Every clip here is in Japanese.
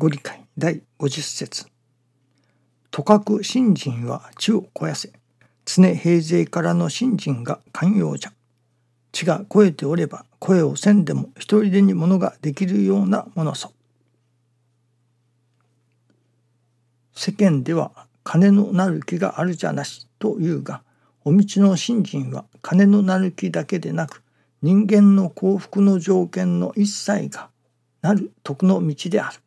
ご理解。第50節。とかく信心は地を肥やせ。常平勢からの信心が寛容じゃ。地が肥えておれば声をせんでも一人でにものができるようなものそ世間では金のなる木があるじゃなしというがお道の信心は金のなる木だけでなく人間の幸福の条件の一切がなる徳の道である。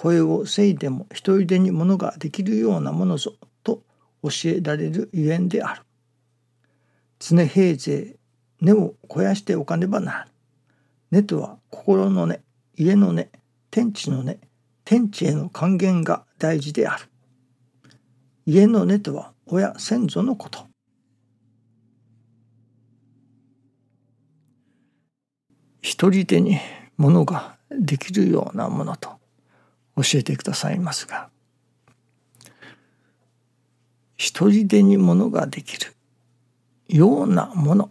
声をせいでも一人でにものができるようなものぞと教えられるゆえんである。常平勢根を肥やしておかねばならぬ。根とは心の根、家の根、天地の根、天地への還元が大事である。家の根とは親先祖のこと。一人でにものができるようなものと教えてくださいますが一人でにものができるようなもの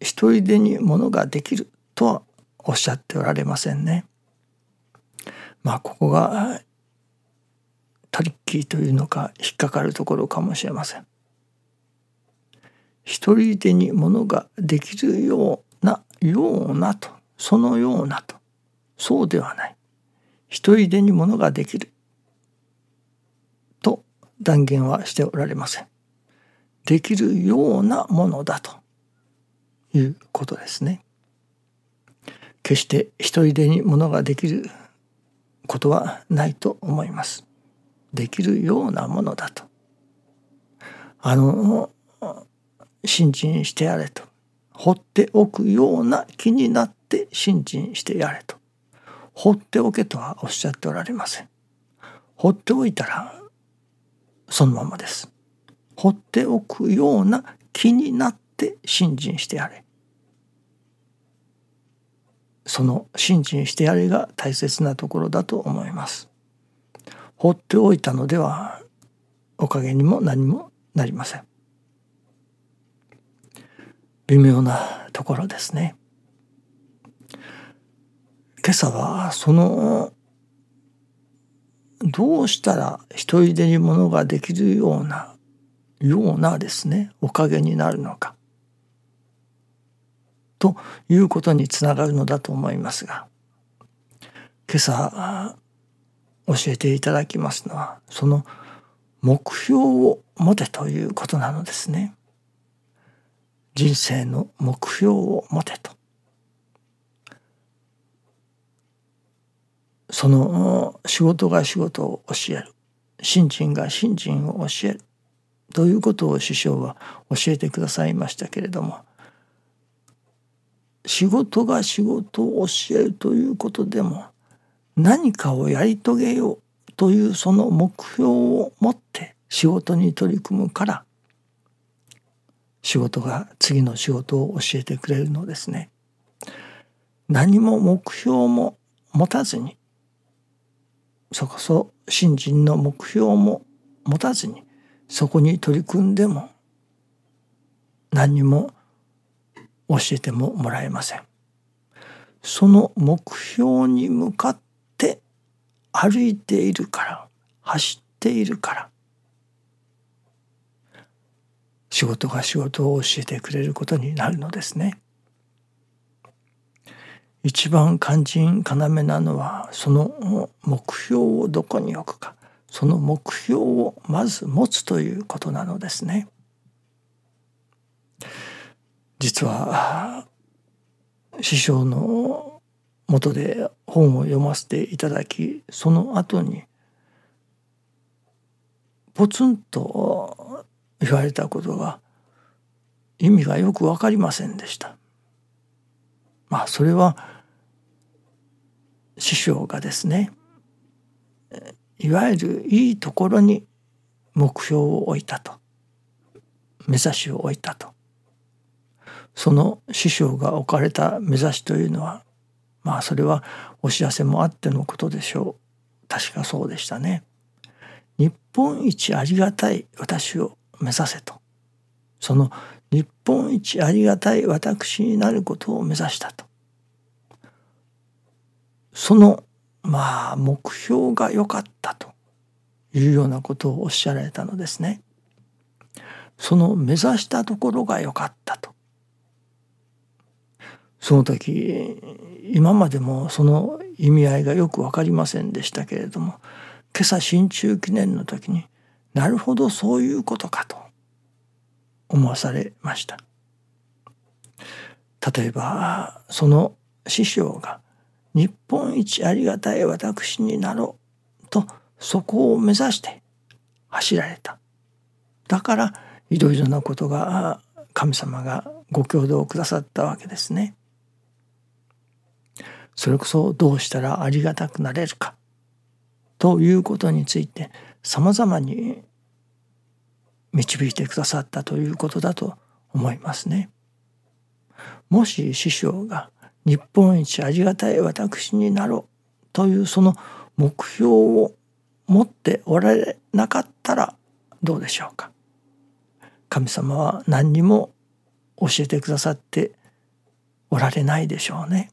一人でにものができるとはおっしゃっておられませんね。まあここがトリッキーというのか引っかかるところかもしれません。一人でにものができるようなようなとそのようなとそうではない一人でにものができる。と断言はしておられません。できるようなものだということですね。決して一人でにものができることはないと思います。できるようなものだと。あの信心してやれと。放っておくような気になって信心してやれと。放っておけとはおっしゃっておられません。放っておいたらそのままです。放っておくような気になって信心してやれ。その信心してやれが大切なところだと思います。放っておいたのではおかげにも何もなりません。微妙なところですね。今朝はそのどうしたら一人でにものができるようなようなですねおかげになるのかということにつながるのだと思いますが今朝教えていただきますのはその目標を持てということなのですね。人生の目標を持てとその仕事が仕事を教える。信心が信心を教える。ということを師匠は教えてくださいましたけれども。仕事が仕事を教えるということでも何かをやり遂げようというその目標を持って仕事に取り組むから仕事が次の仕事を教えてくれるのですね。何も目標も持たずにそこそ新人の目標も持たずにそこに取り組んでも何にも教えてももらえません。その目標に向かって歩いているから走っているから仕事が仕事を教えてくれることになるのですね。一番肝心要なのはその目標をどこに置くかその目標をまず持つということなのですね。実は師匠のもとで本を読ませていただきその後にポツンと言われたことが意味がよく分かりませんでした。まあそれは師匠がですねいわゆるいいところに目標を置いたと目指しを置いたと。その師匠が置かれた目指しというのはまあそれはお知らせもあってのことでしょう。確かそうでしたね。日本一ありがたい私を目指せと。その日本一ありがたい私になることを目指したと。そのまあ目標が良かったというようなことをおっしゃられたのですね。その目指したところが良かったと。その時今までもその意味合いがよく分かりませんでしたけれども今朝新中記念の時になるほどそういうことかと思わされました。例えばその師匠が日本一ありがたい私になろうとそこを目指して走られた。だからいろいろなことが神様がご共同くださったわけですね。それこそどうしたらありがたくなれるかということについてさまざまに導いてくださったということだと思いますね。もし師匠が日本一ありがたい私になろうというその目標を持っておられなかったらどうでしょうか神様は何にも教えてくださっておられないでしょうね。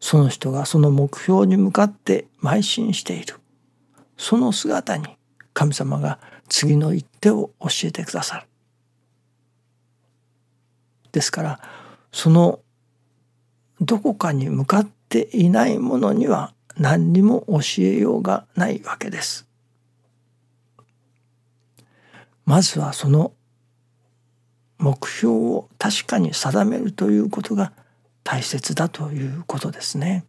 その人がその目標に向かって邁進しているその姿に神様が次の一手を教えてくださる。ですからそのどこかに向かっていないものには何にも教えようがないわけです。まずはその目標を確かに定めるということが大切だということですね。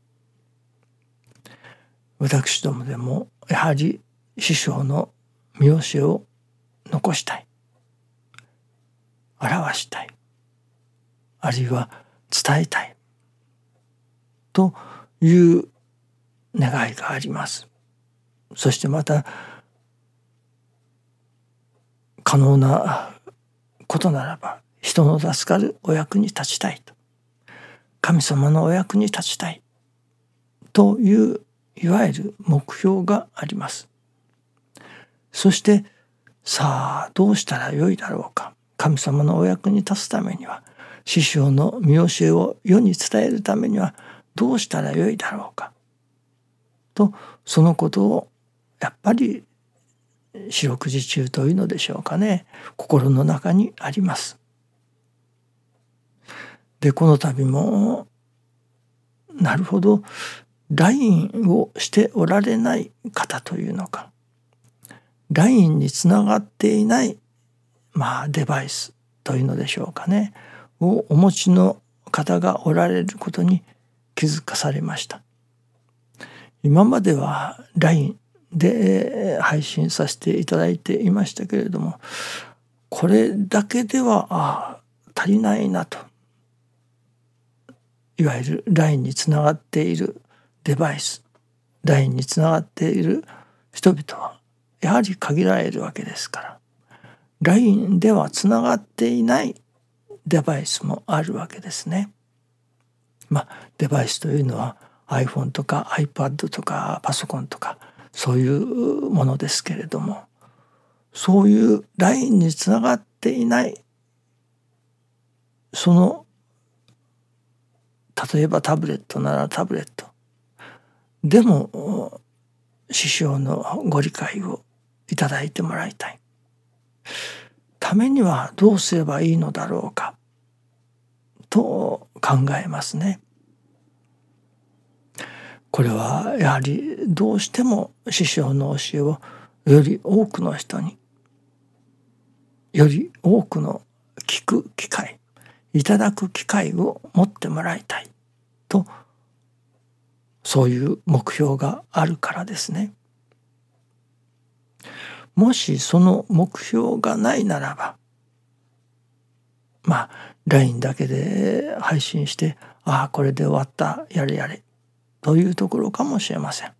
私どもでもやはり師匠の見教えを残したい表したいあるいは伝えたいという願いがあります。そしてまた可能なことならば人の助かるお役に立ちたいと神様のお役に立ちたいといういわゆる目標があります。そしてさあどうしたらよいだろうか神様のお役に立つためには師匠の見教えを世に伝えるためにはどうしたらよいだろうか。とそのことをやっぱり四六時中というのでしょうかね。心の中にあります。でこの度もなるほど LINE をしておられない方というのか。LINE につながっていないまあデバイスというのでしょうかね。をお持ちの方がおられることに気づかされました。今までは LINE で配信させていただいていましたけれどもこれだけではあ足りないなと。いわゆる LINE につながっているデバイス LINE につながっている人々はやはり限られるわけですから LINE ではつながっていないデバイスもあるわけですね。まあデバイスというのは iPhone とか iPad とかパソコンとかそういうものですけれどもそういう LINE につながっていないその例えばタブレットならタブレットでも師匠のご理解をいただいてもらいたいためにはどうすればいいのだろうかと考えますね。これはやはりどうしても師匠の教えをより多くの人により多くの聞く機会いただく機会を持ってもらいたいとそういう目標があるからですね。もしその目標がないならばまあ LINE だけで配信してああこれで終わったやれやれというところかもしれません。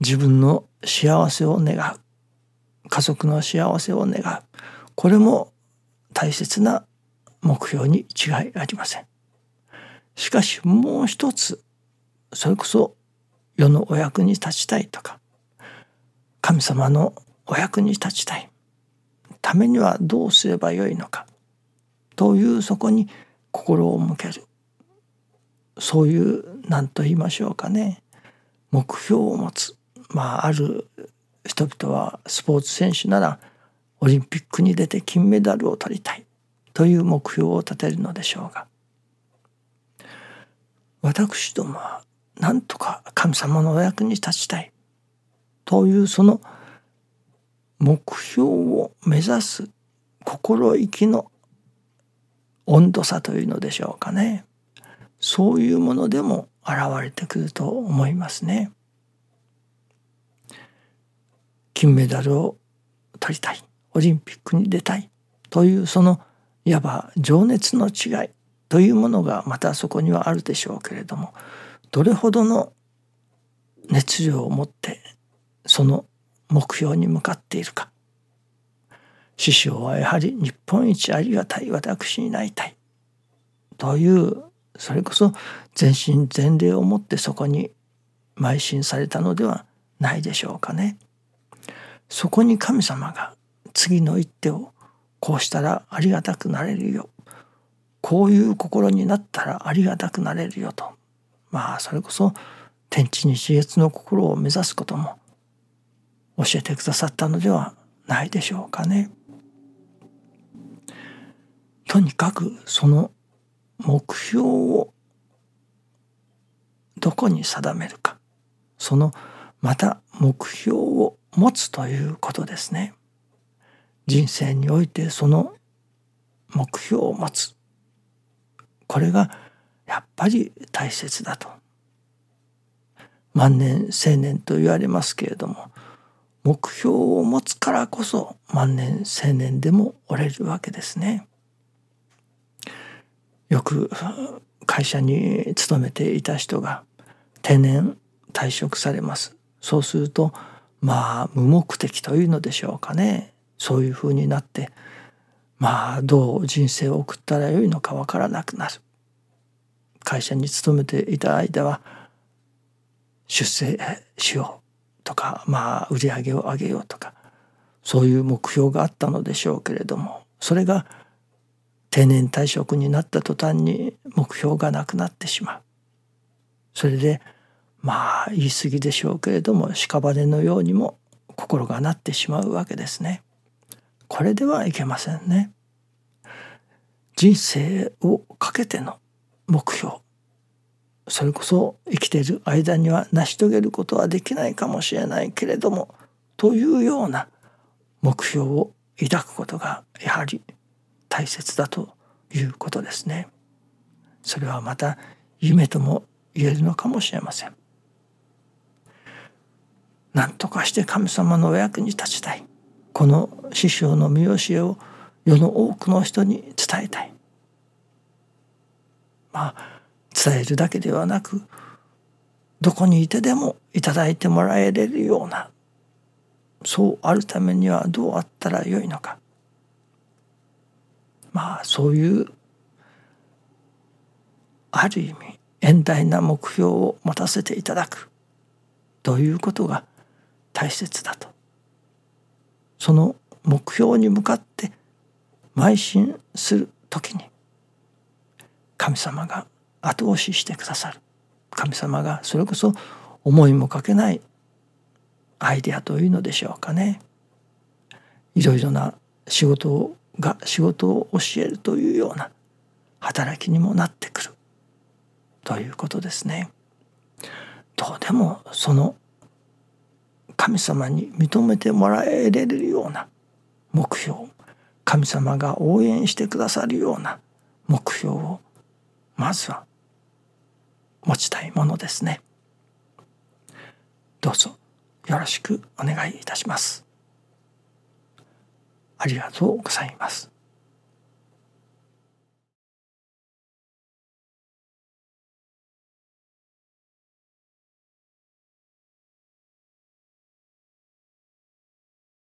自分の幸せを願う家族の幸せを願うこれも大切な目標に違いありません。しかしもう一つそれこそ世のお役に立ちたいとか神様のお役に立ちたい。ためにはどうすればよいのか。というそこに心を向ける。そういう何と言いましょうかね。目標を持つ。まあある人々はスポーツ選手ならオリンピックに出て金メダルを取りたい。という目標を立てるのでしょうが。私どもはなんとか神様のお役に立ちたい。というその目標を目指す心意気の温度差というのでしょうかね。そういうものでも現れてくると思いますね。金メダルを取りたい。オリンピックに出たい。というそのいわば情熱の違いというものがまたそこにはあるでしょうけれどもどれほどの熱量を持ってその目標に向かっているか。師匠はやはり日本一ありがたい私になりたい。というそれこそ全身全霊をもってそこに邁進されたのではないでしょうかね。そこに神様が次の一手をこうしたらありがたくなれるよ。こういう心になったらありがたくなれるよと。まあそれこそ天地に熾烈の心を目指すことも教えてくださったのではないでしょうかね。とにかくその目標をどこに定めるかそのまた目標を持つということですね。人生においてその目標を持つこれがやっぱり大切だと。万年青年と言われますけれども目標を持つからこそ万年青年でも折れるわけですね。よく会社に勤めていた人が定年退職されます。そうするとまあ無目的というのでしょうかねそういうふうになってまあどう人生を送ったらよいのかわからなくなる会社に勤めていた間は出世しようとかまあ売り上げを上げようとかそういう目標があったのでしょうけれどもそれが定年退職になった途端に目標がなくなってしまうそれでまあ言い過ぎでしょうけれども屍のようにも心がなってしまうわけですね。これではいけませんね。人生をかけての目標それこそ生きている間には成し遂げることはできないかもしれないけれどもというような目標を抱くことがやはり大切だということですね。それはまた夢とも言えるのかもしれません。何とかして神様のお役に立ちたいこの師匠の見教えを世の多くの人に伝えたいまあ伝えるだけではなくどこにいてでもいただいてもらえれるようなそうあるためにはどうあったらよいのか。まあそういうある意味遠大な目標を持たせていただく。ということが大切だと。その目標に向かって邁進する時に神様が後押ししてくださる神様がそれこそ思いもかけないアイデアというのでしょうかねいろいろな仕事が仕事を教えるというような働きにもなってくるということですね。どうでもその神様に認めてもらえれるような目標神様が応援してくださるような目標をまずは持ちたいものですね。どうぞよろしくお願いいたします。ありがとうございます。